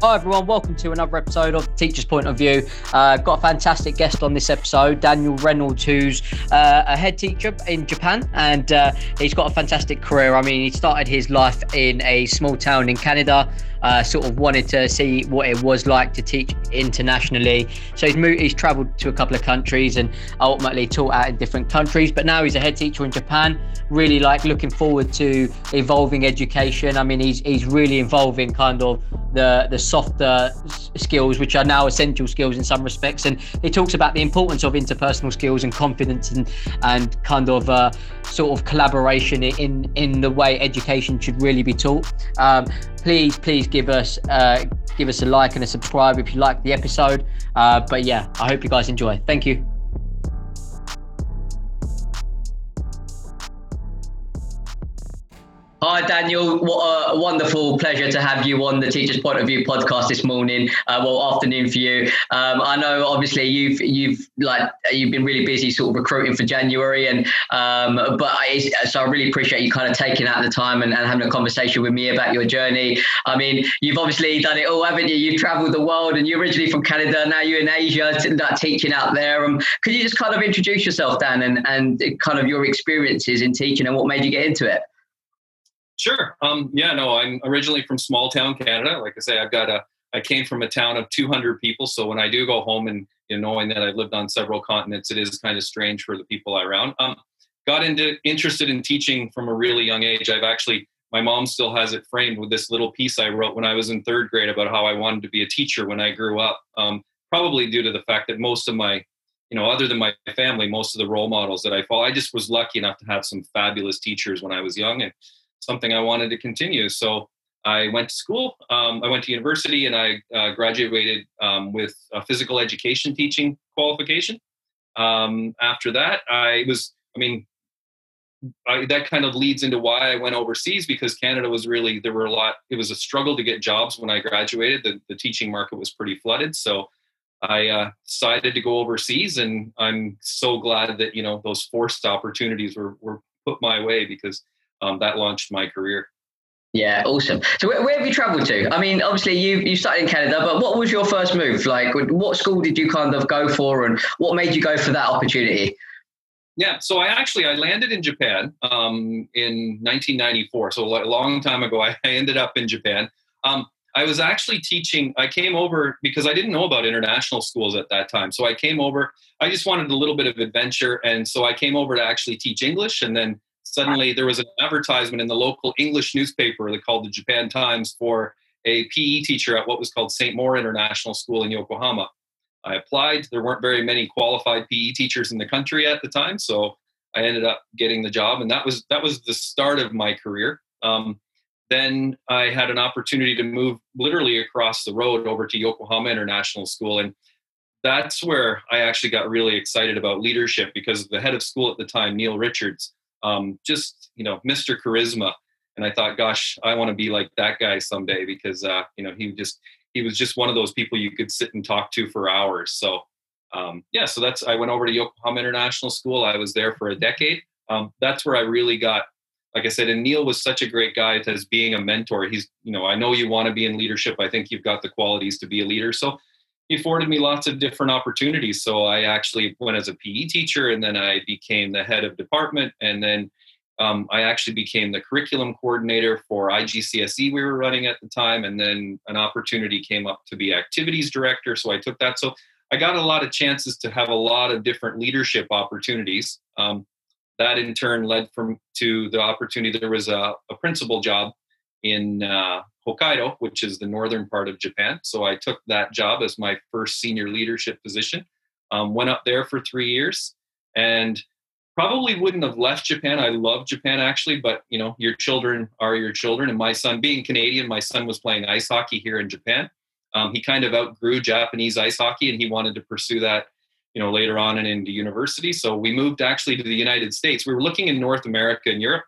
Hi everyone, welcome to another episode of the Teacher's Point of View. Uh, got a fantastic guest on this episode, Daniel Reynolds, who's uh, a head teacher in Japan, and uh, he's got a fantastic career. I mean, he started his life in a small town in Canada, uh, sort of wanted to see what it was like to teach internationally. So he's moved, he's travelled to a couple of countries and ultimately taught out in different countries. But now he's a head teacher in Japan. Really like looking forward to evolving education. I mean, he's he's really involving kind of the the softer skills, which are now essential skills in some respects. And he talks about the importance of interpersonal skills and confidence and and kind of uh, sort of collaboration in in the way education should really be taught. Um, please, please give us uh, give us a like and a subscribe if you like the episode. Uh, but yeah, I hope you guys enjoy. Thank you. Hi, Daniel. What a wonderful pleasure to have you on the Teacher's Point of View podcast this morning. Uh, well, afternoon for you. Um, I know, obviously, you've you've like you've been really busy, sort of recruiting for January, and um, but I, so I really appreciate you kind of taking out the time and, and, having a conversation with me about your journey. I mean, you've obviously done it all, haven't you? You've travelled the world, and you're originally from Canada. Now you're in Asia, that teaching out there. Um, could you just kind of introduce yourself, Dan, and and kind of your experiences in teaching and what made you get into it? Sure. Um, yeah, no, I'm originally from small town Canada. Like I say, I've got a, I came from a town of 200 people. So when I do go home and you know, knowing that I've lived on several continents, it is kind of strange for the people around. Um, got into interested in teaching from a really young age. I've actually, my mom still has it framed with this little piece I wrote when I was in third grade about how I wanted to be a teacher when I grew up. Um, probably due to the fact that most of my, you know, other than my family, most of the role models that I follow, I just was lucky enough to have some fabulous teachers when I was young and something I wanted to continue. So I went to school. Um, I went to university and I uh, graduated um, with a physical education teaching qualification. Um, after that, I was, I mean, I, that kind of leads into why I went overseas because Canada was really, there were a lot, it was a struggle to get jobs when I graduated. The, the teaching market was pretty flooded. So I uh, decided to go overseas and I'm so glad that, you know, those forced opportunities were, were put my way because um, that launched my career. Yeah, awesome. So where, where, have you traveled to? I mean, obviously you you started in Canada, but what was your first move? Like, what school did you kind of go for, and what made you go for that opportunity? Yeah, so I actually I landed in Japan um, in 1994. So a long time ago, I ended up in Japan. Um, I was actually teaching. I came over because I didn't know about international schools at that time. So I came over. I just wanted a little bit of adventure, and so I came over to actually teach English, and then suddenly there was an advertisement in the local English newspaper they called the Japan Times for a PE teacher at what was called St. Maur International School in Yokohama. I applied. There weren't very many qualified PE teachers in the country at the time, so I ended up getting the job, and that was that was the start of my career. Um, then I had an opportunity to move literally across the road over to Yokohama International School, and that's where I actually got really excited about leadership because the head of school at the time, Neil Richards, um, just you know Mr. Charisma. And I thought, gosh, I want to be like that guy someday because uh, you know he just he was just one of those people you could sit and talk to for hours. So um, yeah, so that's I went over to Yokohama International School. I was there for a decade. Um, that's where I really got, like I said, and Neil was such a great guy as being a mentor. He's, you know, I know you want to be in leadership. I think you've got the qualities to be a leader. So afforded me lots of different opportunities. So I actually went as a PE teacher, and then I became the head of department, and then um, I actually became the curriculum coordinator for IGCSE we were running at the time, and then an opportunity came up to be activities director. So I took that. So I got a lot of chances to have a lot of different leadership opportunities. Um, that in turn led from to the opportunity. There was a, a principal job in uh, Hokkaido, which is the northern part of Japan. So I took that job as my first senior leadership position. Um, went up there for three years and probably wouldn't have left Japan. I love Japan actually, but you know, your children are your children. And my son, being Canadian, my son was playing ice hockey here in Japan. Um, he kind of outgrew Japanese ice hockey and he wanted to pursue that, you know, later on and into university. So we moved actually to the United States. We were looking in North America and Europe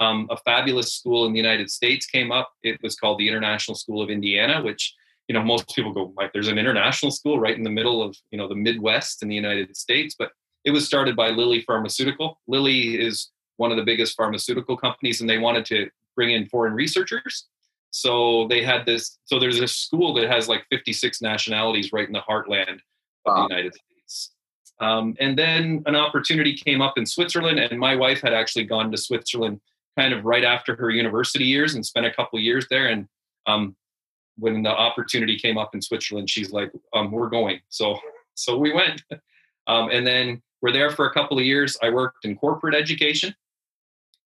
um, a fabulous school in the United States came up. It was called the International School of Indiana, which you know most people go like there's an international school right in the middle of you know the Midwest in the United States, but it was started by Lilly Pharmaceutical. Lilly is one of the biggest pharmaceutical companies, and they wanted to bring in foreign researchers. so they had this. So there's a school that has like 56 nationalities right in the heartland of wow. the United States. Um, and then an opportunity came up in Switzerland, and my wife had actually gone to Switzerland kind of right after her university years and spent a couple years there. And um, when the opportunity came up in Switzerland, she's like, um, "We're going." So so we went, um, and then we're there for a couple of years. I worked in corporate education,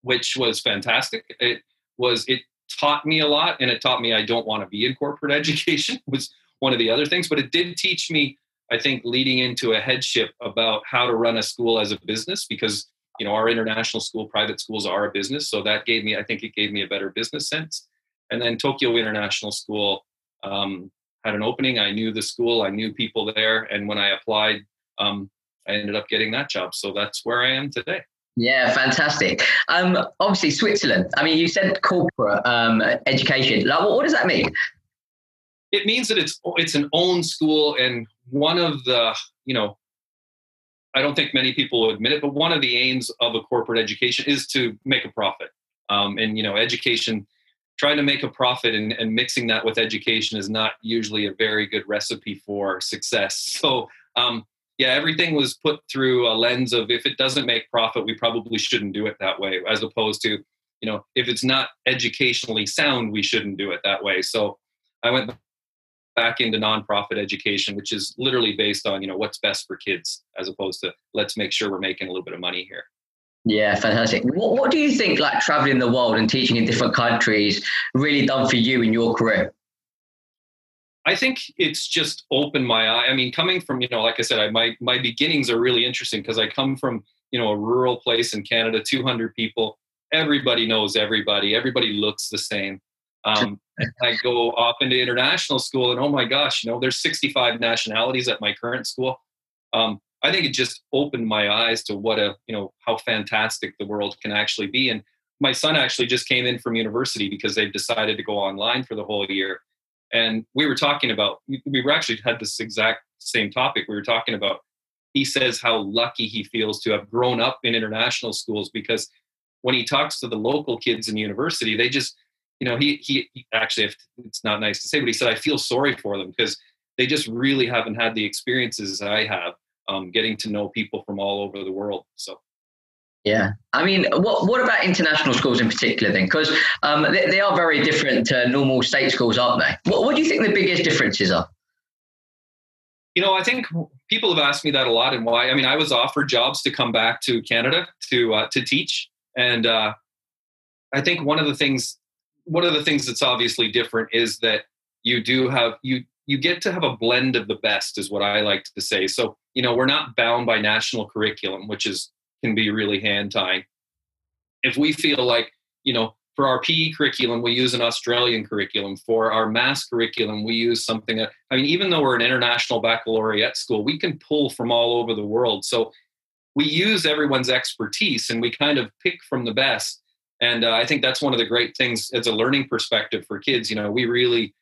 which was fantastic. It was it taught me a lot, and it taught me I don't want to be in corporate education. Was one of the other things, but it did teach me, I think, leading into a headship about how to run a school as a business because you know our international school, private schools are a business, so that gave me, I think, it gave me a better business sense. And then Tokyo International School um, had an opening. I knew the school, I knew people there, and when I applied, um, I ended up getting that job. So that's where I am today. Yeah, fantastic. Um, obviously, Switzerland. I mean, you said corporate um, education. Like, what, what does that mean? It means that it's it's an own school, and one of the you know, I don't think many people will admit it, but one of the aims of a corporate education is to make a profit. Um, and you know, education, trying to make a profit and, and mixing that with education is not usually a very good recipe for success. So um, yeah, everything was put through a lens of if it doesn't make profit, we probably shouldn't do it that way, as opposed to, you know, if it's not educationally sound, we shouldn't do it that way. So I went back into nonprofit education, which is literally based on, you know, what's best for kids, as opposed to let's make sure we're making a little bit of money here. Yeah, fantastic. What, what do you think, like traveling the world and teaching in different countries, really done for you in your career? I think it's just opened my eye. I mean, coming from you know, like I said, I, my my beginnings are really interesting because I come from you know a rural place in Canada, 200 people. Everybody knows everybody. Everybody looks the same. Um, I go off into international school, and oh my gosh, you know, there's 65 nationalities at my current school. Um, I think it just opened my eyes to what a you know how fantastic the world can actually be. And my son actually just came in from university because they've decided to go online for the whole year and we were talking about we were actually had this exact same topic we were talking about he says how lucky he feels to have grown up in international schools because when he talks to the local kids in university they just you know he he actually it's not nice to say but he said i feel sorry for them because they just really haven't had the experiences i have um, getting to know people from all over the world so yeah, I mean, what what about international schools in particular then? Because um, they, they, are very different to normal state schools, aren't they? What, what do you think the biggest differences are? You know, I think people have asked me that a lot, and why. I mean, I was offered jobs to come back to Canada to uh, to teach, and uh, I think one of the things one of the things that's obviously different is that you do have you you get to have a blend of the best, is what I like to say. So you know, we're not bound by national curriculum, which is can be really hand tying. If we feel like, you know, for our PE curriculum, we use an Australian curriculum. For our mass curriculum, we use something that, I mean, even though we're an international baccalaureate school, we can pull from all over the world. So we use everyone's expertise and we kind of pick from the best. And uh, I think that's one of the great things as a learning perspective for kids. You know, we really,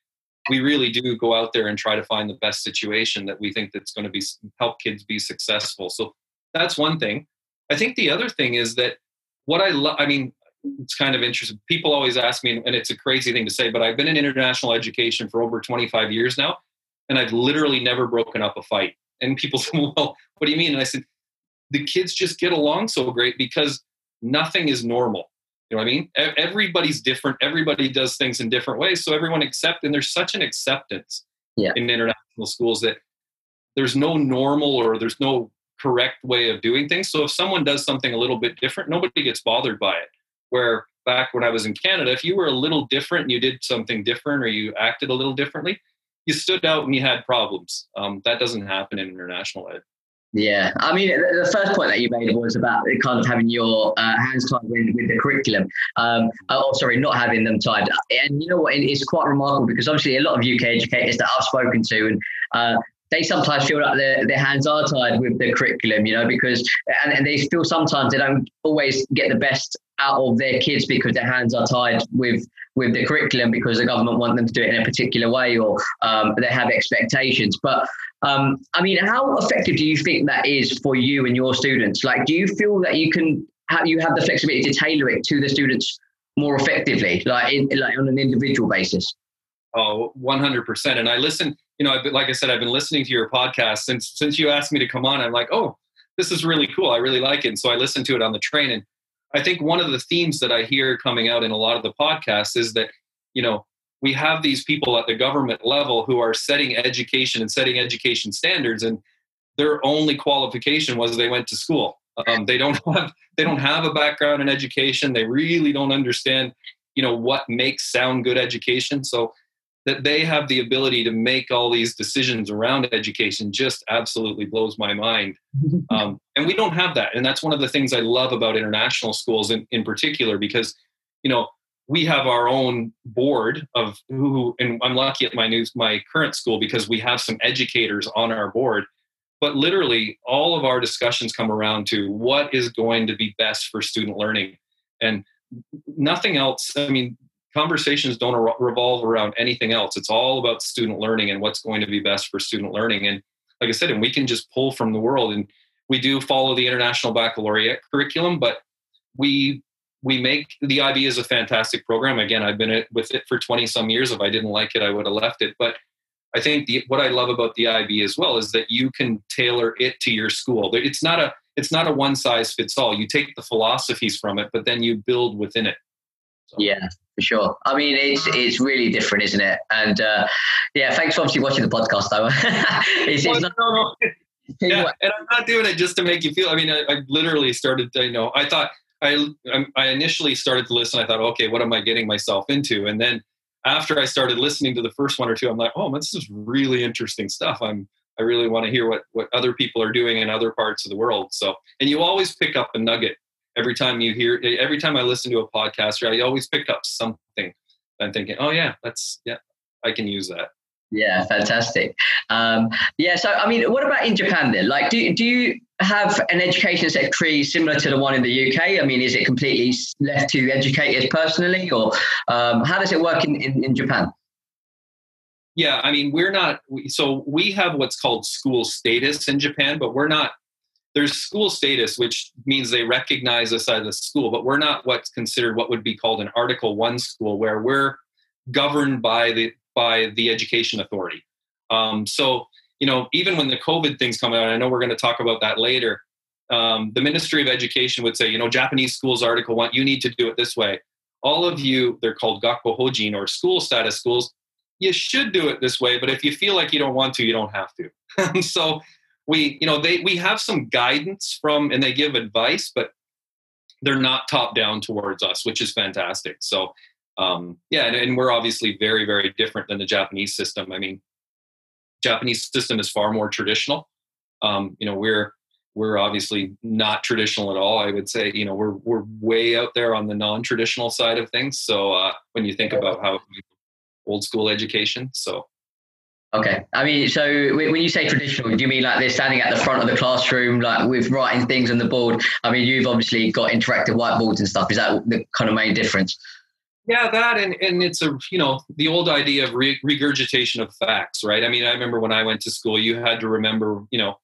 we really do go out there and try to find the best situation that we think that's going to be help kids be successful. So that's one thing. I think the other thing is that what I love, I mean, it's kind of interesting. People always ask me, and it's a crazy thing to say, but I've been in international education for over 25 years now, and I've literally never broken up a fight. And people say, well, what do you mean? And I said, the kids just get along so great because nothing is normal. You know what I mean? Everybody's different. Everybody does things in different ways. So everyone accept, and there's such an acceptance yeah. in international schools that there's no normal or there's no correct way of doing things. So if someone does something a little bit different, nobody gets bothered by it. Where back when I was in Canada, if you were a little different and you did something different or you acted a little differently, you stood out and you had problems. Um, that doesn't happen in international ed. Yeah, I mean, the first point that you made was about kind of having your uh, hands tied with, with the curriculum. Um, oh, sorry, not having them tied. And you know what? It's quite remarkable because obviously a lot of UK educators that I've spoken to, and uh, they sometimes feel like their, their hands are tied with the curriculum, you know, because, and, and they feel sometimes they don't always get the best out of their kids because their hands are tied with with the curriculum because the government want them to do it in a particular way or um, they have expectations. But um, I mean, how effective do you think that is for you and your students? Like, do you feel that you can have, you have the flexibility to tailor it to the students' more effectively, like in, like on an individual basis? Oh, 100%. And I listen, you know, like I said, I've been listening to your podcast since since you asked me to come on. I'm like, oh, this is really cool. I really like it. And so I listened to it on the train. And I think one of the themes that I hear coming out in a lot of the podcasts is that, you know, we have these people at the government level who are setting education and setting education standards, and their only qualification was they went to school. Um, they don't have they don't have a background in education. They really don't understand, you know, what makes sound good education. So that they have the ability to make all these decisions around education just absolutely blows my mind. Um, and we don't have that. And that's one of the things I love about international schools in, in particular, because, you know, we have our own board of who, and I'm lucky at my new, my current school because we have some educators on our board. But literally, all of our discussions come around to what is going to be best for student learning. And nothing else. I mean, conversations don't revolve around anything else. It's all about student learning and what's going to be best for student learning. And like I said, and we can just pull from the world. And we do follow the International Baccalaureate curriculum, but we we make the IB is a fantastic program. Again, I've been with it for 20 some years. If I didn't like it, I would have left it. But I think the, what I love about the IB as well is that you can tailor it to your school. It's not a it's not a one size fits all. You take the philosophies from it, but then you build within it. So. Yeah, for sure. I mean, it's it's really different, isn't it? And uh, yeah, thanks for obviously watching the podcast, though. it's, it's not, no, no. Yeah, and I'm not doing it just to make you feel. I mean, I, I literally started. To, you know, I thought I I initially started to listen. I thought, okay, what am I getting myself into? And then after I started listening to the first one or two, I'm like, oh, this is really interesting stuff. I'm I really want to hear what what other people are doing in other parts of the world. So, and you always pick up a nugget every time you hear every time i listen to a podcast i always pick up something. I'm thinking oh yeah that's yeah i can use that. Yeah fantastic. Um, yeah so i mean what about in japan then? Like do, do you have an education secretary similar to the one in the uk i mean is it completely left to educators personally or um, how does it work in, in, in japan? Yeah i mean we're not so we have what's called school status in japan but we're not there's school status, which means they recognize us as a school, but we're not what's considered what would be called an Article One school, where we're governed by the by the education authority. Um, so you know, even when the COVID things come out, I know we're going to talk about that later. Um, the Ministry of Education would say, you know, Japanese schools Article One, you need to do it this way. All of you, they're called gakko hojin or school status schools. You should do it this way, but if you feel like you don't want to, you don't have to. so we you know they we have some guidance from and they give advice but they're not top down towards us which is fantastic. So um, yeah and, and, we're obviously very very different than the japanese system. I mean japanese system is far more traditional. Um, you know we're we're obviously not traditional at all i would say. You know we're we're way out there on the non-traditional side of things. So uh, when you think about how old school education so Okay. I mean, so when you say traditional, do you mean like they're standing at the front of the classroom, like with writing things on the board? I mean, you've obviously got interactive whiteboards and stuff. Is that the kind of main difference? Yeah, that and, and it's a you know the old idea of re- regurgitation of facts, right? I mean, I remember when I went to school, you had to remember, you know,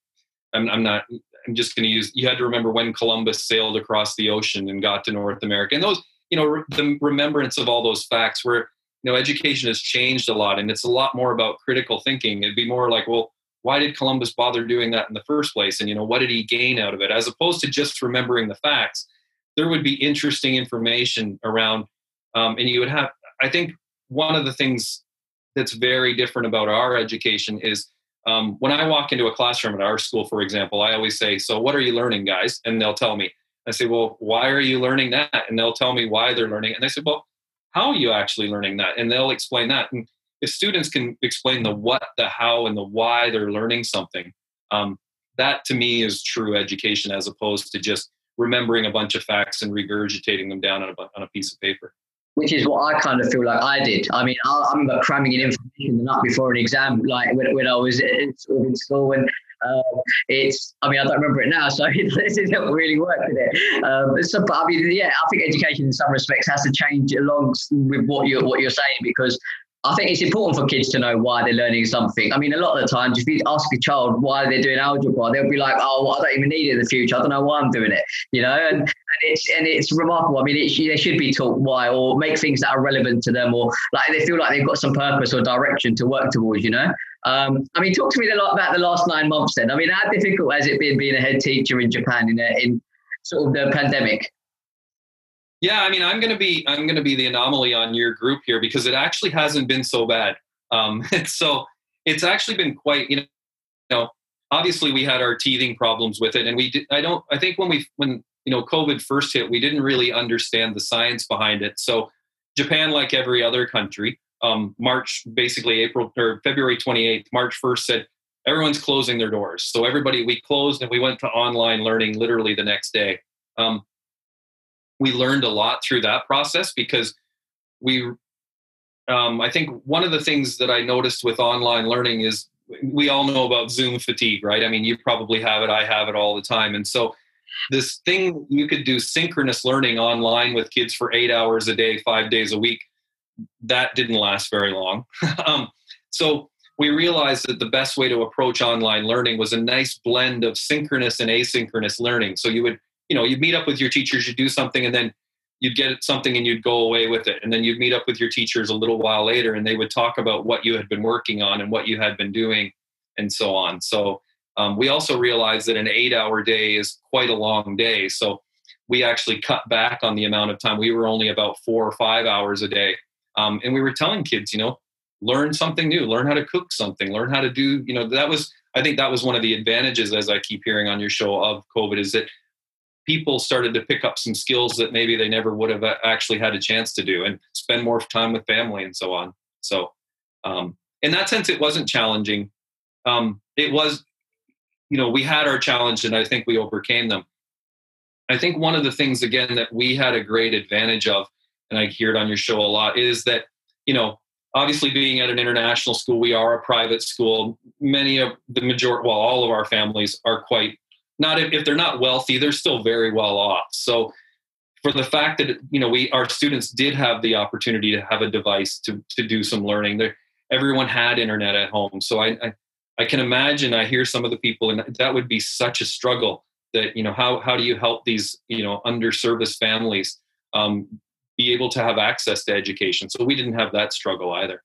I'm, I'm not, I'm just going to use, you had to remember when Columbus sailed across the ocean and got to North America, and those, you know, re- the remembrance of all those facts were you know education has changed a lot and it's a lot more about critical thinking. It'd be more like well why did columbus bother doing that in the first place? And you know what did he gain out of it? As opposed to just remembering the facts there would be interesting information around um, and you would have i think one of the things that's very different about our education is um, when i walk into a classroom at our school for example i always say so what are you learning guys? And they'll tell me i say well why are you learning that? And they'll tell me why they're learning and they say well how are you actually learning that? And they'll explain that. And if students can explain the what, the how, and the why they're learning something, um, that to me is true education as opposed to just remembering a bunch of facts and regurgitating them down on a, on a piece of paper. Which is what I kind of feel like I did. I mean, I, I remember cramming in information the night before an exam, like when, when I was in, in school, and um, it's, I mean, I don't remember it now, so this isn't really working it. Um, so, but I mean, yeah, I think education in some respects has to change along with what you're what you're saying because I think it's important for kids to know why they're learning something. I mean, a lot of the times, if you ask a child why they're doing algebra, they'll be like, "Oh, well, I don't even need it in the future. I don't know why I'm doing it." You know, and, and it's and it's remarkable. I mean, they should be taught why, or make things that are relevant to them, or like they feel like they've got some purpose or direction to work towards. You know, um, I mean, talk to me a lot about the last nine months. Then, I mean, how difficult has it been being a head teacher in Japan in a, in sort of the pandemic? Yeah, I mean, I'm going to be I'm going to be the anomaly on your group here because it actually hasn't been so bad. Um, so it's actually been quite, you know, obviously we had our teething problems with it, and we did. I don't. I think when we when you know COVID first hit, we didn't really understand the science behind it. So Japan, like every other country, um, March basically April or February 28th, March 1st said everyone's closing their doors. So everybody we closed and we went to online learning literally the next day. Um, we learned a lot through that process because we um, I think one of the things that I noticed with online learning is we all know about Zoom fatigue, right? I mean, you probably have it, I have it all the time. And so, this thing you could do synchronous learning online with kids for eight hours a day, five days a week, that didn't last very long. um, so, we realized that the best way to approach online learning was a nice blend of synchronous and asynchronous learning. So, you would, you know, you'd meet up with your teachers, you'd do something, and then you'd get something and you'd go away with it and then you'd meet up with your teachers a little while later and they would talk about what you had been working on and what you had been doing and so on so um, we also realized that an eight hour day is quite a long day so we actually cut back on the amount of time we were only about four or five hours a day um, and we were telling kids you know learn something new learn how to cook something learn how to do you know that was i think that was one of the advantages as i keep hearing on your show of covid is that people started to pick up some skills that maybe they never would have actually had a chance to do and spend more time with family and so on. So, um, in that sense, it wasn't challenging. Um, it was, you know, we had our challenge and I think we overcame them. I think one of the things, again, that we had a great advantage of, and I hear it on your show a lot, is that, you know, obviously being at an international school, we are a private school. Many of the majority, well, all of our families are quite not if, they're not wealthy, they're still very well off. So for the fact that you know we our students did have the opportunity to have a device to to do some learning, there everyone had internet at home. So I, I I can imagine I hear some of the people and that would be such a struggle that you know how how do you help these you know underserviced families um, be able to have access to education. So we didn't have that struggle either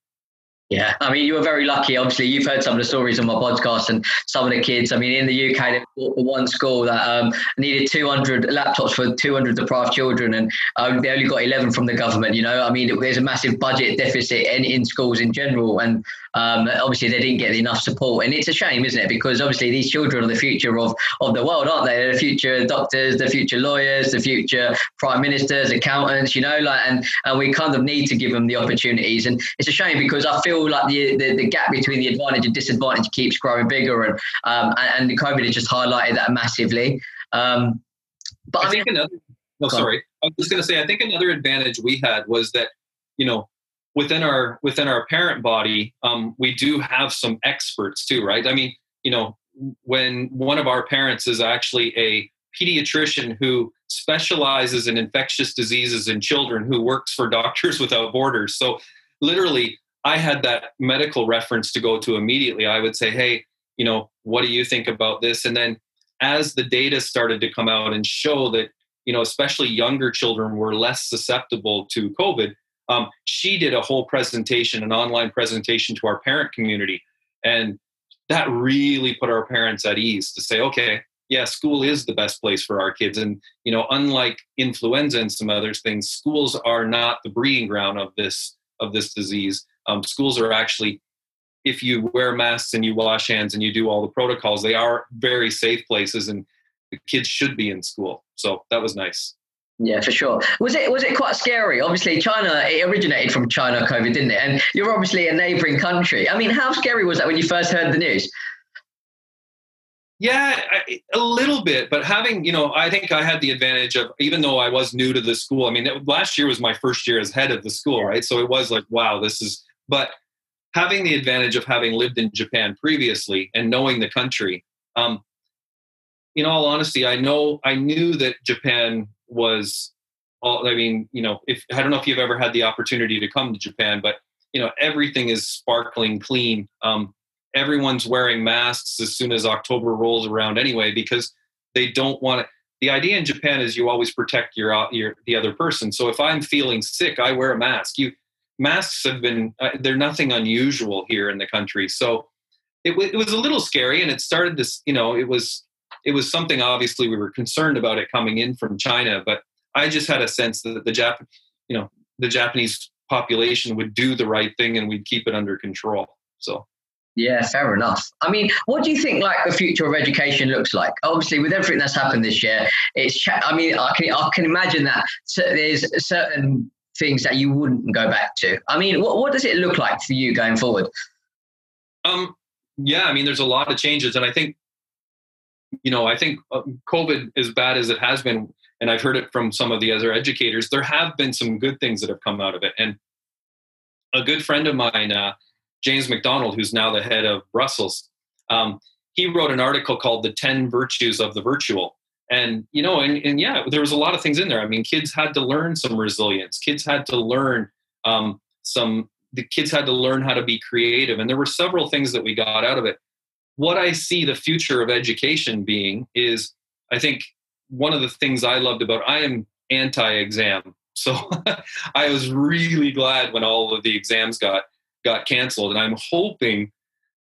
yeah, I mean, you were very lucky. Obviously, you've heard some of the stories on my podcast and some of the kids. I mean, in the UK, one school that um, needed 200 laptops for 200 deprived children, and um, they only got 11 from the government. You know, I mean, there's a massive budget deficit in, in schools in general, and um, obviously they didn't get enough support. And it's a shame, isn't it? Because obviously these children are the future of, of the world, aren't they? They're the future doctors, the future lawyers, the future prime ministers, accountants. You know, like, and and we kind of need to give them the opportunities. And it's a shame because I feel feel like the, the, the, gap between the advantage and disadvantage keeps growing bigger, and um, and, and COVID has just highlighted that massively. Um, but I, I think mean, another. No, sorry. I was just going to say. I think another advantage we had was that you know within our within our parent body, um, we do have some experts too, right? I mean, you know, when one of our parents is actually a pediatrician who specializes in infectious diseases in children who works for Doctors Without Borders. So literally I had that medical reference to go to immediately. I would say, hey, you know, what do you think about this? And then as the data started to come out and show that, you know, especially younger children were less susceptible to COVID, um, she did a whole presentation, an online presentation to our parent community. And that really put our parents at ease to say, okay, yeah, school is the best place for our kids. And, you know, unlike influenza and some other things, schools are not the breeding ground of this of this disease. Um, schools are actually, if you wear masks and you wash hands and you do all the protocols, they are very safe places, and the kids should be in school. So that was nice. Yeah, for sure. Was it was it quite scary? Obviously, China it originated from China, COVID, didn't it? And you're obviously a neighbouring country. I mean, how scary was that when you first heard the news? Yeah, a little bit, but having, you know, I think I had the advantage of, even though I was new to the school, I mean, last year was my first year as head of the school, right? So it was like, wow, this is, but having the advantage of having lived in Japan previously and knowing the country, um, in all honesty, I know I knew that Japan was all. I mean, you know, if I don't know if you've ever had the opportunity to come to Japan, but you know everything is sparkling clean um, everyone's wearing masks as soon as october rolls around anyway because they don't want the idea in japan is you always protect your, uh, your the other person so if i'm feeling sick i wear a mask you masks have been uh, they're nothing unusual here in the country so it, w- it was a little scary and it started this you know it was it was something obviously we were concerned about it coming in from china but i just had a sense that the jap you know the japanese population would do the right thing and we'd keep it under control so yeah, fair enough. I mean, what do you think like the future of education looks like? Obviously, with everything that's happened this year, it's. I mean, I can I can imagine that there's certain things that you wouldn't go back to. I mean, what what does it look like for you going forward? Um. Yeah, I mean, there's a lot of changes, and I think, you know, I think uh, COVID, as bad as it has been, and I've heard it from some of the other educators, there have been some good things that have come out of it, and a good friend of mine. Uh, James McDonald, who's now the head of Brussels, um, he wrote an article called "The Ten Virtues of the Virtual." And you know, and, and yeah, there was a lot of things in there. I mean, kids had to learn some resilience. Kids had to learn um, some. The kids had to learn how to be creative, and there were several things that we got out of it. What I see the future of education being is, I think one of the things I loved about I am anti-exam, so I was really glad when all of the exams got got canceled. And I'm hoping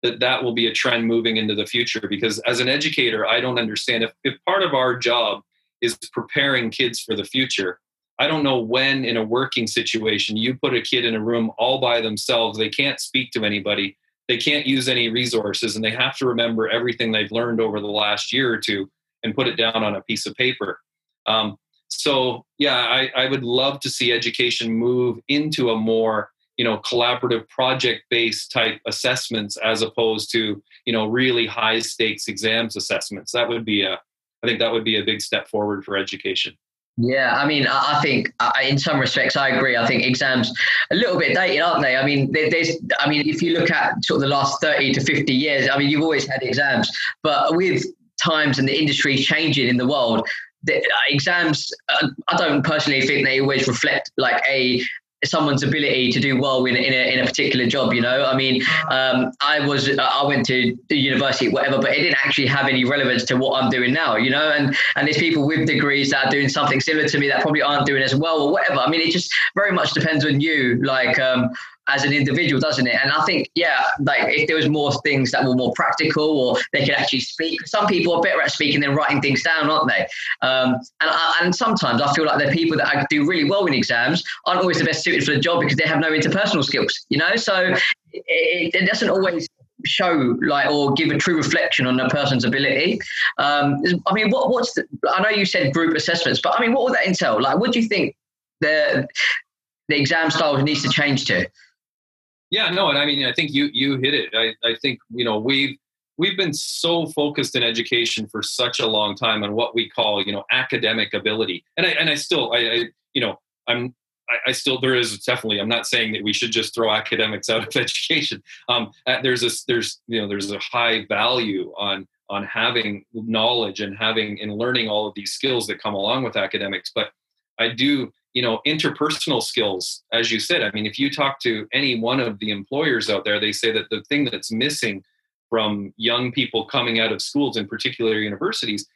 that that will be a trend moving into the future because as an educator, I don't understand if, if part of our job is preparing kids for the future. I don't know when in a working situation you put a kid in a room all by themselves, they can't speak to anybody, they can't use any resources, and they have to remember everything they've learned over the last year or two and put it down on a piece of paper. Um, so, yeah, I, I would love to see education move into a more you know collaborative project based type assessments as opposed to you know really high stakes exams assessments that would be a i think that would be a big step forward for education yeah, I mean, I think in some respects I agree. I think exams a little bit dated, aren't they? I mean, there's, I mean, if you look at sort of the last thirty to fifty years, I mean, you've always had exams, but with times and the industry changing in the world, the exams, uh, I don't personally think they always reflect like a someone's ability to do well in, in, a, in a particular job you know? I mean um, i was i went to university whatever but it didn't actually have any relevance to what i'm doing now you know? And and there's people with degrees that are doing something similar to me that probably aren't doing as well or whatever. I mean it just very much depends on you like um, as an individual, doesn't it? And I think, yeah, like if there was more things that were more practical or they could actually speak. Some people are better at speaking than writing things down, aren't they? Um, and I, and sometimes I feel like the people that I do really well in exams aren't always the best suited for the job because they have no interpersonal skills. You know, so it, it doesn't always show like or give a true reflection on a person's ability. Um, I mean, what what's the, I know you said group assessments, but I mean, what would that entail? Like, what do you think the the exam style needs to change to? Yeah, no, and I mean, I think you you hit it. I, I think you know we've we've been so focused in education for such a long time on what we call you know academic ability, and I and I still I, I you know I'm I, I, still there is definitely I'm not saying that we should just throw academics out of education. Um, uh, there's this there's you know there's a high value on on having knowledge and having and learning all of these skills that come along with academics, but I do you know interpersonal skills as you said. I mean if you talk to any one of the employers out there they say that the thing that's missing from young people coming out of schools in particular universities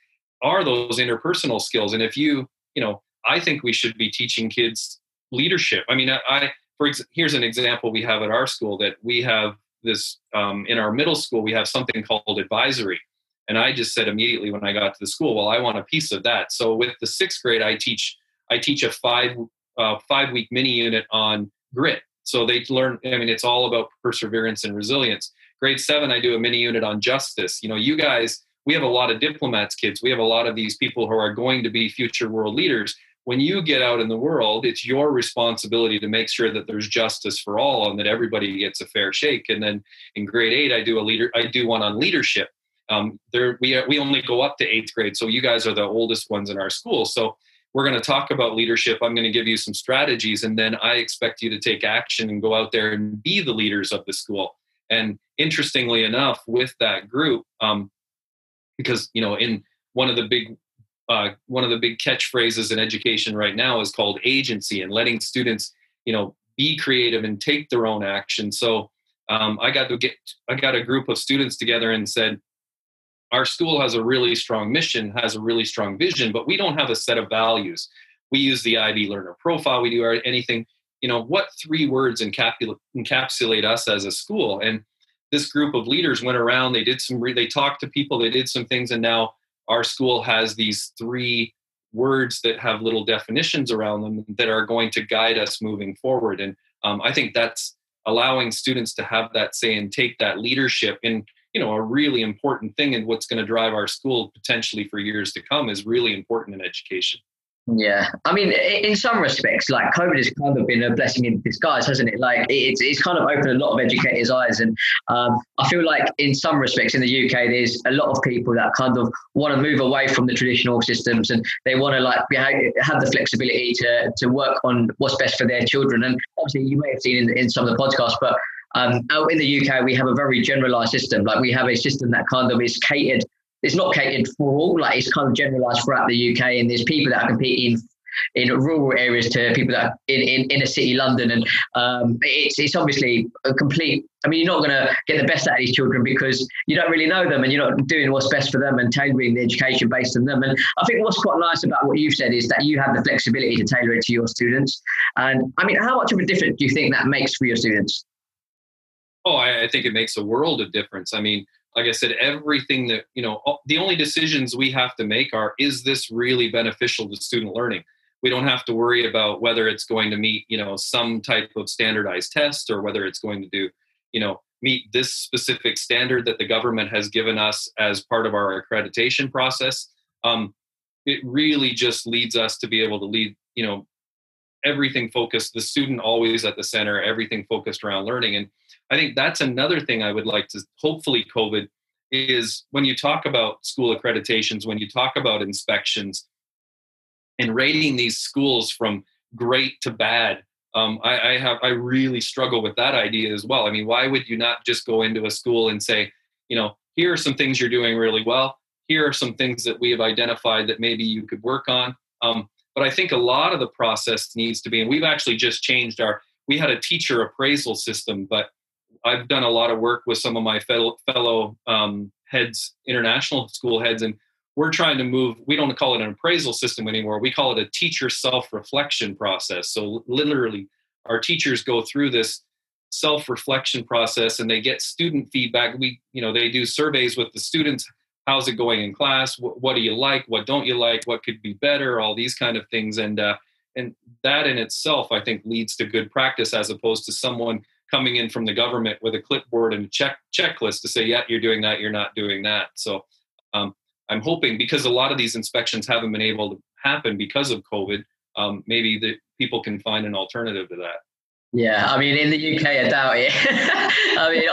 are those interpersonal skills. And if you you know i think we should be teaching kids leadership. I mean i, for ex- here's an example we have at our school that we have this um, in our middle school we have something called advisory. And i just said immediately when i got to the school well i want a piece of that. So with the sixth grade i teach I teach a five uh, five week mini unit on grit. So they learn. I mean, it's all about perseverance and resilience. Grade seven, I do a mini unit on justice. You know, you guys, we have a lot of diplomats kids. We have a lot of these people who are going to be future world leaders. When you get out in the world, it's your responsibility to make sure that there's justice for all and that everybody gets a fair shake. And then in grade eight, I do a leader. I do one on leadership. Um, there, we we only go up to eighth grade, so you guys are the oldest ones in our school. So we're going to talk about leadership. I'm going to give you some strategies, and then I expect you to take action and go out there and be the leaders of the school. And interestingly enough, with that group, um, because you know, in one of the big uh, one of the big catchphrases in education right now is called agency and letting students, you know, be creative and take their own action. So um, I got to get I got a group of students together and said, our school has a really strong mission, has a really strong vision, but we don't have a set of values. We use the IB Learner Profile. We do our, anything. You know, what three words encapsulate, encapsulate us as a school? And this group of leaders went around. They did some. Re- they talked to people. They did some things, and now our school has these three words that have little definitions around them that are going to guide us moving forward. And um, I think that's allowing students to have that say and take that leadership in you know a really important thing and what's going to drive our school potentially for years to come is really important in education yeah, I mean, in some respects, like COVID has kind of been a blessing in disguise, hasn't it? Like it's it's kind of opened a lot of educators' eyes, and um, I feel like in some respects in the UK, there's a lot of people that kind of want to move away from the traditional systems, and they want to like have the flexibility to to work on what's best for their children. And obviously, you may have seen in, in some of the podcasts, but um, out in the UK, we have a very generalized system. Like we have a system that kind of is catered it's not catered for all. Like it's kind of generalised throughout the UK, and there's people that are competing in rural areas to people that in, in inner city London, and um, it's it's obviously a complete. I mean, you're not going to get the best out of these children because you don't really know them, and you're not doing what's best for them and tailoring the education based on them. And I think what's quite nice about what you've said is that you have the flexibility to tailor it to your students. And I mean, how much of a difference do you think that makes for your students? Oh, I, I think it makes a world of difference. I mean, like I said, everything that, you know, the only decisions we have to make are is this really beneficial to student learning? We don't have to worry about whether it's going to meet, you know, some type of standardized test or whether it's going to do, you know, meet this specific standard that the government has given us as part of our accreditation process. Um, it really just leads us to be able to lead, you know, everything focused, the student always at the center, everything focused around learning. And I think that's another thing I would like to hopefully COVID is when you talk about school accreditations, when you talk about inspections and rating these schools from great to bad. Um, I, I have I really struggle with that idea as well. I mean, why would you not just go into a school and say, you know, here are some things you're doing really well. Here are some things that we have identified that maybe you could work on. Um, but I think a lot of the process needs to be, and we've actually just changed our. We had a teacher appraisal system, but I've done a lot of work with some of my fellow, fellow um, heads, international school heads, and we're trying to move. We don't call it an appraisal system anymore. We call it a teacher self-reflection process. So literally, our teachers go through this self-reflection process, and they get student feedback. We, you know, they do surveys with the students. How's it going in class? What, what do you like? What don't you like? What could be better? All these kind of things, and uh, and that in itself, I think, leads to good practice as opposed to someone coming in from the government with a clipboard and a check checklist to say, yeah, you're doing that, you're not doing that. So um, I'm hoping because a lot of these inspections haven't been able to happen because of COVID, um, maybe the people can find an alternative to that. Yeah, I mean, in the UK, I doubt it. I mean,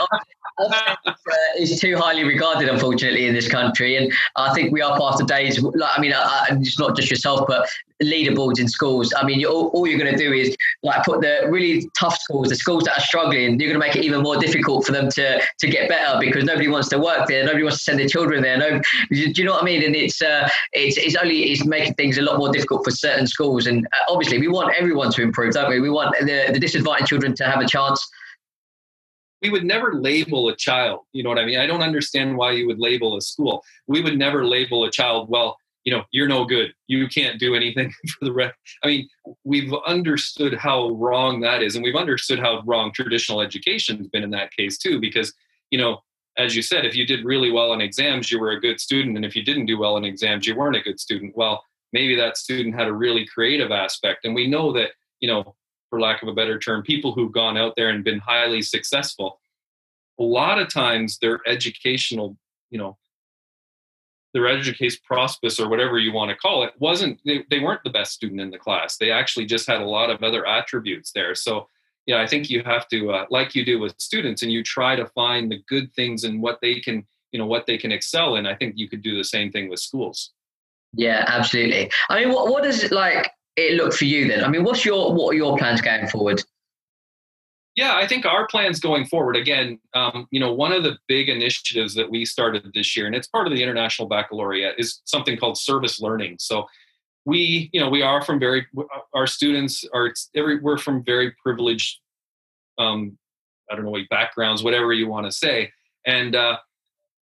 is too highly regarded, unfortunately, in this country. And I think we are past the days. Like, I mean, uh, it's not just yourself, but leaderboards in schools. I mean, you're, all you're going to do is like put the really tough schools, the schools that are struggling. You're going to make it even more difficult for them to to get better because nobody wants to work there. Nobody wants to send their children there. No, do you know what I mean? And it's uh, it's it's only it's making things a lot more difficult for certain schools. And uh, obviously, we want everyone to improve, don't we? We want the, the disadvantaged children to have a chance we would never label a child. You know what I mean? I don't understand why you would label a school. We would never label a child, well, you know, you're no good. You can't do anything for the rest. I mean, we've understood how wrong that is. And we've understood how wrong traditional education's been in that case too, because, you know, as you said, if you did really well in exams, you were a good student. And if you didn't do well in exams, you weren't a good student. Well, maybe that student had a really creative aspect. And we know that, you know, for lack of a better term, people who've gone out there and been highly successful, a lot of times their educational, you know, their education prospectus or whatever you want to call it wasn't they, they weren't the best student in the class. They actually just had a lot of other attributes there. So yeah i think you have to uh, like you do with students and you try to find the good things and what they can you know what they can excel in i think you could do the same thing with schools. Yeah absolutely. I mean what, what does it like it look for you then? I mean what's your what are your plans going forward? Yeah, I think our plans going forward, again, um, you know, one of the big initiatives that we started this year, and it's part of the International Baccalaureate, is something called service learning. So we you know we are from very our students are every we're from very privileged um i don't know backgrounds whatever you want to say. And uh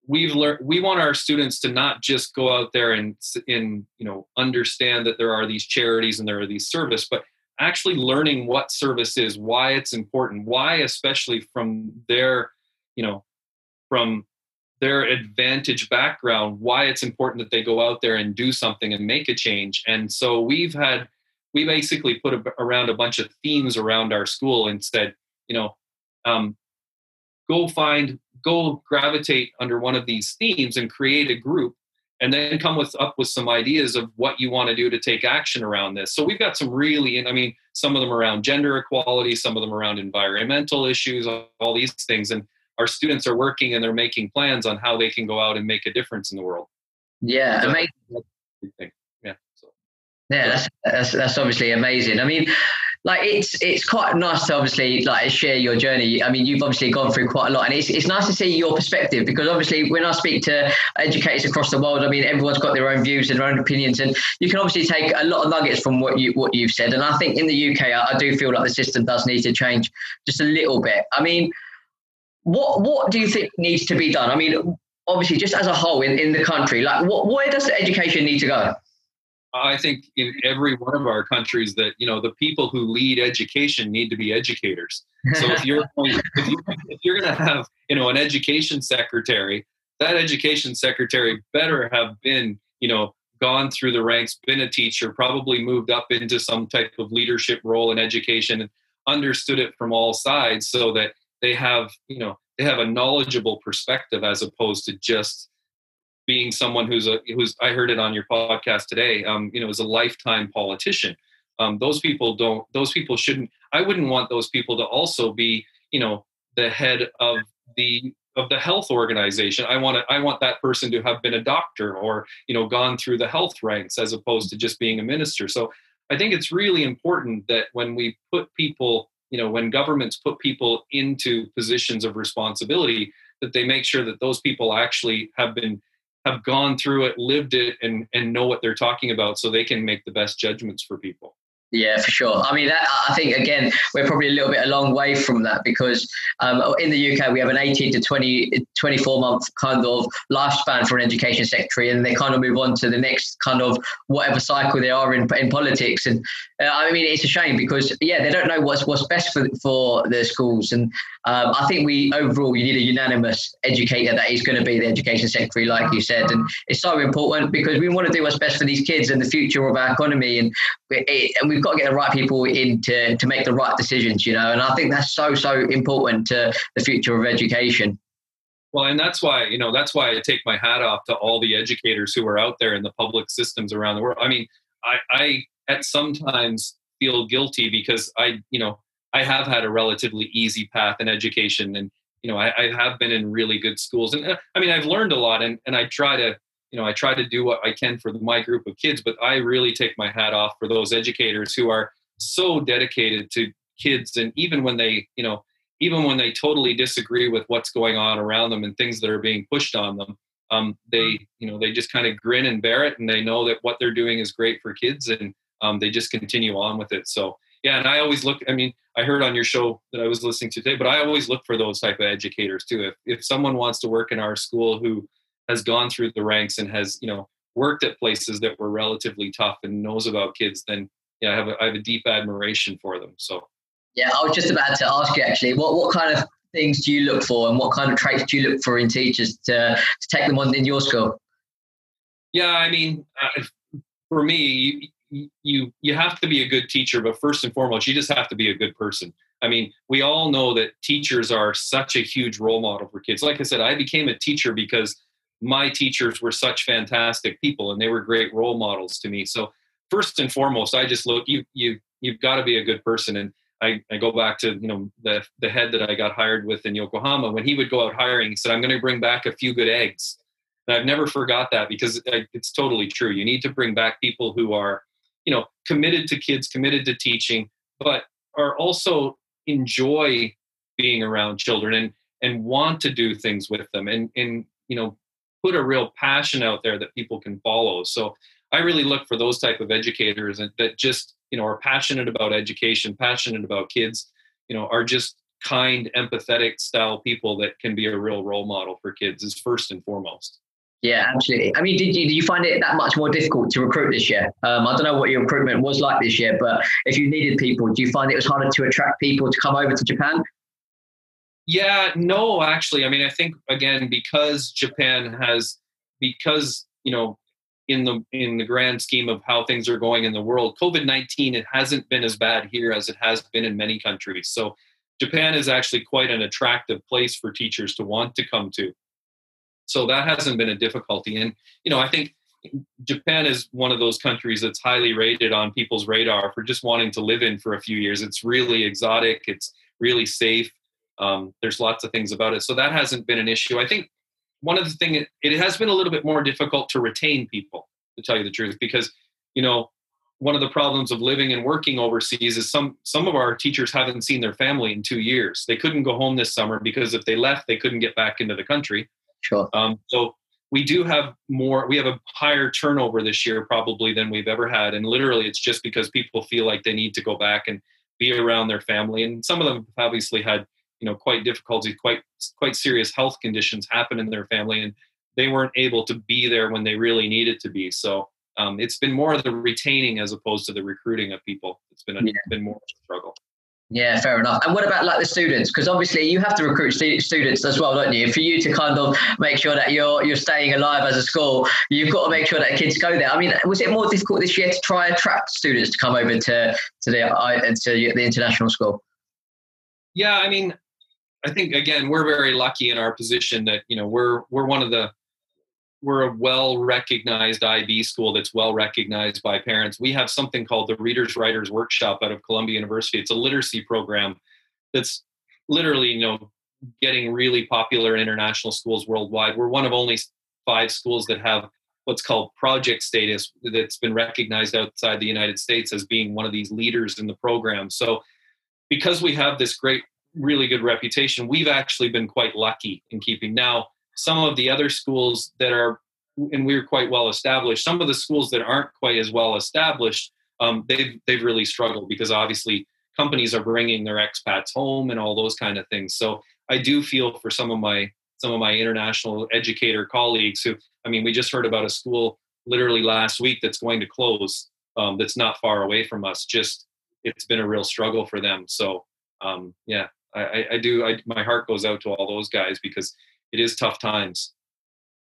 we've learned we want our students to not just go out there and in you know understand that there are these charities and there are these service but actually learning what service is why it's important why especially from their you know from their advantage background why it's important that they go out there and do something and make a change. And so we've had we basically put a, around a bunch of themes around our school and said you know um, go find go gravitate under one of these themes and create a group and then come with up with some ideas of what you want to do to take action around this so we've got some really i mean some of them around gender equality some of them around environmental issues all these things and our students are working and they're making plans on how they can go out and make a difference in the world. Yeah, so amazing. Yeah. That's, that's that's obviously amazing. I mean, like it's it's quite nice to obviously like share your journey. I mean, you've obviously gone through quite a lot, and it's it's nice to see your perspective because obviously when I speak to educators across the world, I mean everyone's got their own views and their own opinions, and you can obviously take a lot of nuggets from what you what you've said. And I think in the UK, I, I do feel like the system does need to change just a little bit. I mean what what do you think needs to be done? I mean, obviously, just as a whole in, in the country, like what where does the education need to go? I think in every one of our countries that you know the people who lead education need to be educators. So if you're if, you, if you're going to have you know an education secretary, that education secretary better have been you know gone through the ranks, been a teacher, probably moved up into some type of leadership role in education, and understood it from all sides, so that they have you know they have a knowledgeable perspective as opposed to just being someone who's a who's I heard it on your podcast today. Um, you know, is a lifetime politician. Um, those people don't. Those people shouldn't. I wouldn't want those people to also be you know the head of the of the health organization. I want to, I want that person to have been a doctor or you know gone through the health ranks as opposed to just being a minister. So I think it's really important that when we put people you know when governments put people into positions of responsibility that they make sure that those people actually have been have gone through it lived it and and know what they're talking about so they can make the best judgments for people yeah, for sure. I mean, that, I think again we're probably a little bit a long way from that because um, in the UK we have an 18 to 20, 24 month kind of lifespan for an education secretary, and they kind of move on to the next kind of whatever cycle they are in in politics. And uh, I mean, it's a shame because yeah, they don't know what's what's best for for the schools. And um, I think we overall you need a unanimous educator that is going to be the education secretary, like you said, and it's so important because we want to do what's best for these kids and the future of our economy, and it, and we've got to get the right people in to, to make the right decisions, you know, and I think that's so, so important to the future of education. Well, and that's why, you know, that's why I take my hat off to all the educators who are out there in the public systems around the world. I mean, I, I at sometimes feel guilty because I, you know, I have had a relatively easy path in education and, you know, I, I have been in really good schools. And uh, I mean, I've learned a lot and, and I try to, you know, I try to do what I can for my group of kids, but I really take my hat off for those educators who are so dedicated to kids. And even when they, you know, even when they totally disagree with what's going on around them and things that are being pushed on them, um, they, you know, they just kind of grin and bear it, and they know that what they're doing is great for kids, and um, they just continue on with it. So yeah, and I always look. I mean, I heard on your show that I was listening to today, but I always look for those type of educators too. If if someone wants to work in our school who has gone through the ranks and has you know worked at places that were relatively tough and knows about kids, then yeah, I have a, I have a deep admiration for them. So yeah, I was just about to ask you actually, what what kind of things do you look for, and what kind of traits do you look for in teachers to to take them on in your school? Yeah, I mean, uh, for me, you, you have to be a good teacher, but first and foremost, you just have to be a good person. I mean, we all know that teachers are such a huge role model for kids. Like I said, I became a teacher because my teachers were such fantastic people and they were great role models to me. So first and foremost, I just look you you you've got to be a good person. And I, I go back to you know the the head that I got hired with in Yokohama when he would go out hiring. He said, "I'm going to bring back a few good eggs." And I've never forgot that because it's totally true. You need to bring back people who are, you know, committed to kids, committed to teaching, but are also enjoy being around children and and want to do things with them and and you know put a real passion out there that people can follow. So I really look for those type of educators and that just you know are passionate about education, passionate about kids, you know, are just kind, empathetic style people that can be a real role model for kids is first and foremost. Yeah, absolutely. I mean, did you, did you find it that much more difficult to recruit this year? Um, I don't know what your recruitment was like this year, but if you needed people, do you find it was harder to attract people to come over to Japan? Yeah, no, actually. I mean, I think again because Japan has because you know in the in the grand scheme of how things are going in the world, COVID nineteen it hasn't been as bad here as it has been in many countries. So Japan is actually quite an attractive place for teachers to want to come to. So that hasn't been a difficulty. And you know, I think Japan is one of those countries that's highly rated on people's radar for just wanting to live in for a few years. It's really exotic. It's really safe. Um, there's lots of things about it, so that hasn't been an issue. I think one of the things it, has been a little bit more difficult to retain people, to tell you the truth, because you know one of the problems of living and working overseas is some some of our teachers haven't seen their family in two years. They couldn't go home this summer because if they left, they couldn't get back into the country. Sure. Um, so we do have more. We have a higher turnover this year probably than we've ever had, and literally it's just because people feel like they need to go back and be around their family, and some of them obviously had you know quite difficulty, quite quite serious health conditions happen in their family, and they weren't able to be there when they really needed to be. So um, it's been more of the retaining as opposed to the recruiting of people. It's been a, yeah. been more of a struggle. Yeah, fair enough. And what about like the students? Because obviously you have to recruit st- students as well, don't you? For you to kind of make sure that you're you're staying alive as a school, you've got to make sure that kids go there. I mean, was it more difficult this year to try and attract students to come over to to the uh, to the international school? Yeah, I mean, I think again we're very lucky in our position that you know we're we're one of the we're a well recognized IB school that's well recognized by parents. We have something called the Readers Writers Workshop out of Columbia University. It's a literacy program that's literally, you know, getting really popular in international schools worldwide. We're one of only five schools that have what's called project status that's been recognized outside the United States as being one of these leaders in the program. So because we have this great really good reputation, we've actually been quite lucky in keeping now some of the other schools that are and we're quite well established some of the schools that aren't quite as well established um, they've they've really struggled because obviously companies are bringing their expats home and all those kind of things. So i do feel for some of my some of my international educator colleagues who i mean we just heard about a school literally last week that's going to close um, that's not far away from us. Just it's been a real struggle for them. So um, yeah I, I do I, my heart goes out to all those guys because it is tough times.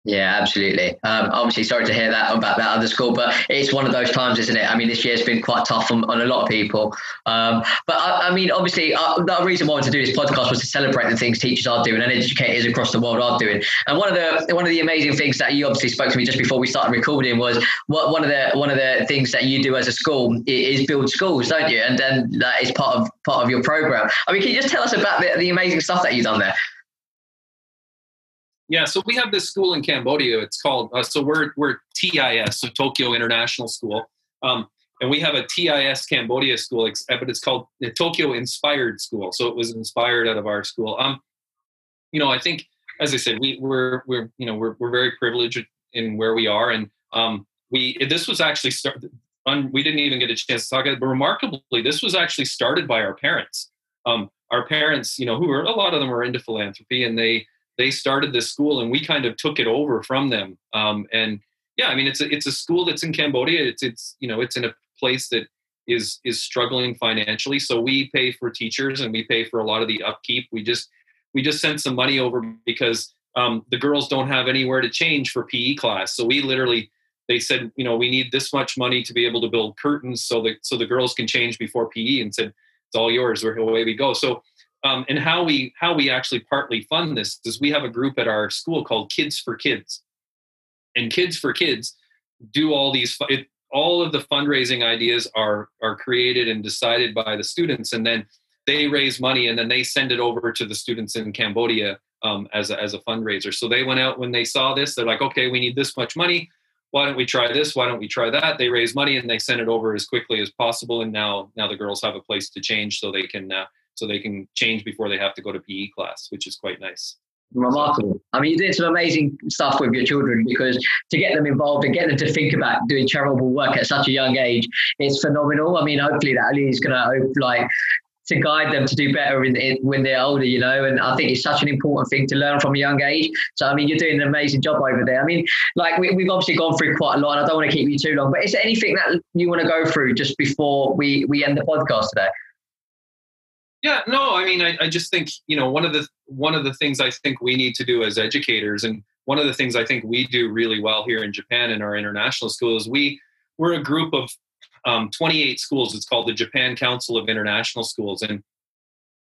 Yeah, absolutely. Um, obviously, sorry to hear that about that other school, but it's one of those times, isn't it? I mean, this year's been quite tough on, on a lot of people. Um, but I, I, mean, obviously, uh, the reason why I wanted to do this podcast was to celebrate the things teachers are doing and educators across the world are doing. And one of the one of the amazing things that you obviously spoke to me just before we started recording was what one of the one of the things that you do as a school is build schools, don't you? And then that is part of part of your program. I mean, can you just tell us about the, the amazing stuff that you've done there? Yeah, so we have this school in Cambodia. It's called uh, so we're we're TIS, so Tokyo International School, um, and we have a TIS Cambodia school, but it's called the Tokyo Inspired School. So it was inspired out of our school. Um, you know, I think as I said, we, we're we're you know we're we're very privileged in where we are, and um, we this was actually started. we didn't even get a chance to talk about it, but remarkably, this was actually started by our parents. Um, our parents, you know, who were a lot of them were into philanthropy, and they they started this school and we kind of took it over from them. Um, and yeah, I mean, it's a, it's a school that's in Cambodia. It's, it's, you know, it's in a place that is, is struggling financially. So we pay for teachers and we pay for a lot of the upkeep. We just, we just sent some money over because um, the girls don't have anywhere to change for PE class. So we literally, they said, you know, we need this much money to be able to build curtains so that, so the girls can change before PE and said, it's all yours. Away we go. So um, and how we how we actually partly fund this is we have a group at our school called Kids for Kids, and Kids for Kids do all these it, all of the fundraising ideas are are created and decided by the students, and then they raise money and then they send it over to the students in Cambodia um, as a, as a fundraiser. So they went out when they saw this, they're like, okay, we need this much money. Why don't we try this? Why don't we try that? They raise money and they send it over as quickly as possible. And now now the girls have a place to change so they can. Uh, so they can change before they have to go to PE class, which is quite nice. Remarkable. I mean, you did some amazing stuff with your children because to get them involved and get them to think about doing charitable work at such a young age, it's phenomenal. I mean, hopefully that at is going to like to guide them to do better in, in, when they're older, you know. And I think it's such an important thing to learn from a young age. So I mean, you're doing an amazing job over there. I mean, like we, have obviously gone through quite a lot, and I don't want to keep you too long. But is there anything that you want to go through just before we we end the podcast today? Yeah, no, I mean, I, I just think you know one of the one of the things I think we need to do as educators, and one of the things I think we do really well here in Japan in our international schools, we we're a group of um, 28 schools. It's called the Japan Council of International Schools, and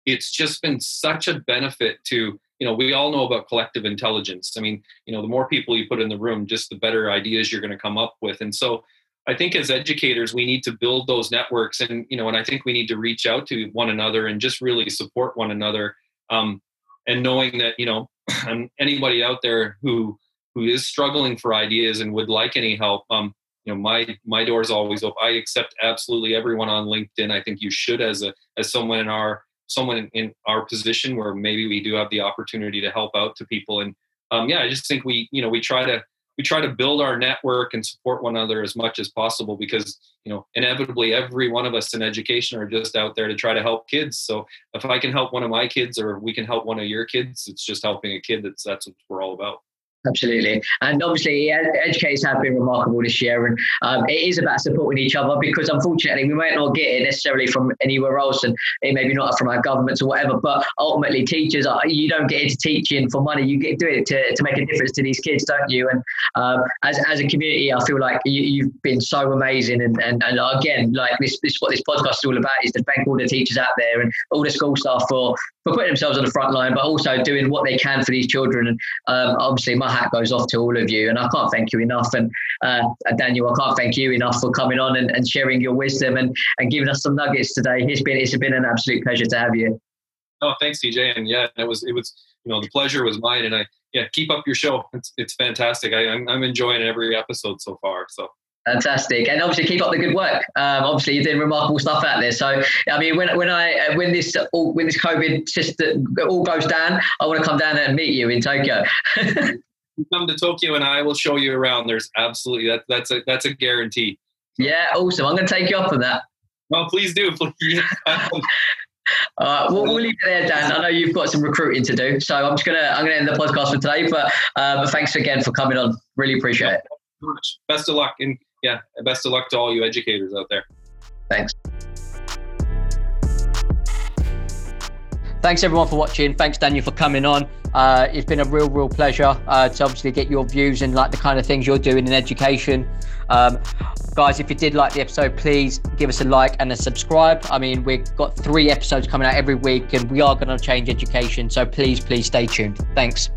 it's just been such a benefit to you know we all know about collective intelligence. I mean, you know, the more people you put in the room, just the better ideas you're going to come up with, and so. I think as educators, we need to build those networks, and you know, and I think we need to reach out to one another and just really support one another. Um, and knowing that you know, anybody out there who who is struggling for ideas and would like any help, um, you know my my door is always open i accept absolutely everyone on linkedin i think you should as a as someone in our someone in our position where maybe we do have the opportunity to help out to people and um, yeah i just think we you know we try to we try to build our network and support one another as much as possible because you know inevitably every one of us in education are just out there to try to help kids. So if i can help one of my kids or we can help one of your kids it's just helping a kid. That's that's what we're all about Absolutely. And obviously, educators have been remarkable this year. And um, it is about supporting each other because unfortunately, we might not get it necessarily from anywhere else and it maybe not from our governments or whatever. But ultimately, teachers, are, you don't get into teaching for money. You get do it to, to make a difference to these kids, don't you? And um, as, as a community, I feel like you, have been so amazing. And, and, and again, like this, this is what this podcast is all about is to thank all the teachers out there and all the school staff for, for putting themselves on the front line, but also doing what they can for these children. And um, obviously, my hat goes off to all of you. And I can't thank you enough. And uh, Daniel, I can't thank you enough for coming on and, and sharing your wisdom and, and giving us some nuggets today. It's been it's been an absolute pleasure to have you. Oh, thanks, CJ. And yeah, it was it was you know the pleasure was mine. And I yeah, keep up your show. It's it's fantastic. I, I'm I'm enjoying every episode so far. So. Fantastic, and obviously keep up the good work. Um, obviously, you're doing remarkable stuff out there. So, I mean, when when I when this all, when this COVID system all goes down, I want to come down and meet you in Tokyo. come to Tokyo and I will show you around. There's absolutely that that's a that's a guarantee. Yeah, awesome. I'm going to take you up on that. Well, please do. Please. Uh, we'll, we'll, leave it there, Dan. I know you've got some recruiting to do, so I'm just gonna I'm gonna end the podcast for today. But uh, but thanks again for coming on. Really appreciate it. Best of luck, and yeah, best of luck to all you educators out there. Thanks. Thanks everyone for watching. Thanks Daniel for coming on. Uh, it's been a real, real pleasure uh, to obviously get your views and like the kind of things you're doing in education. Um, guys, if you did like the episode, please give us a like and a subscribe. I mean, we've got three episodes coming out every week, and we are going to change education. So please, please stay tuned. Thanks.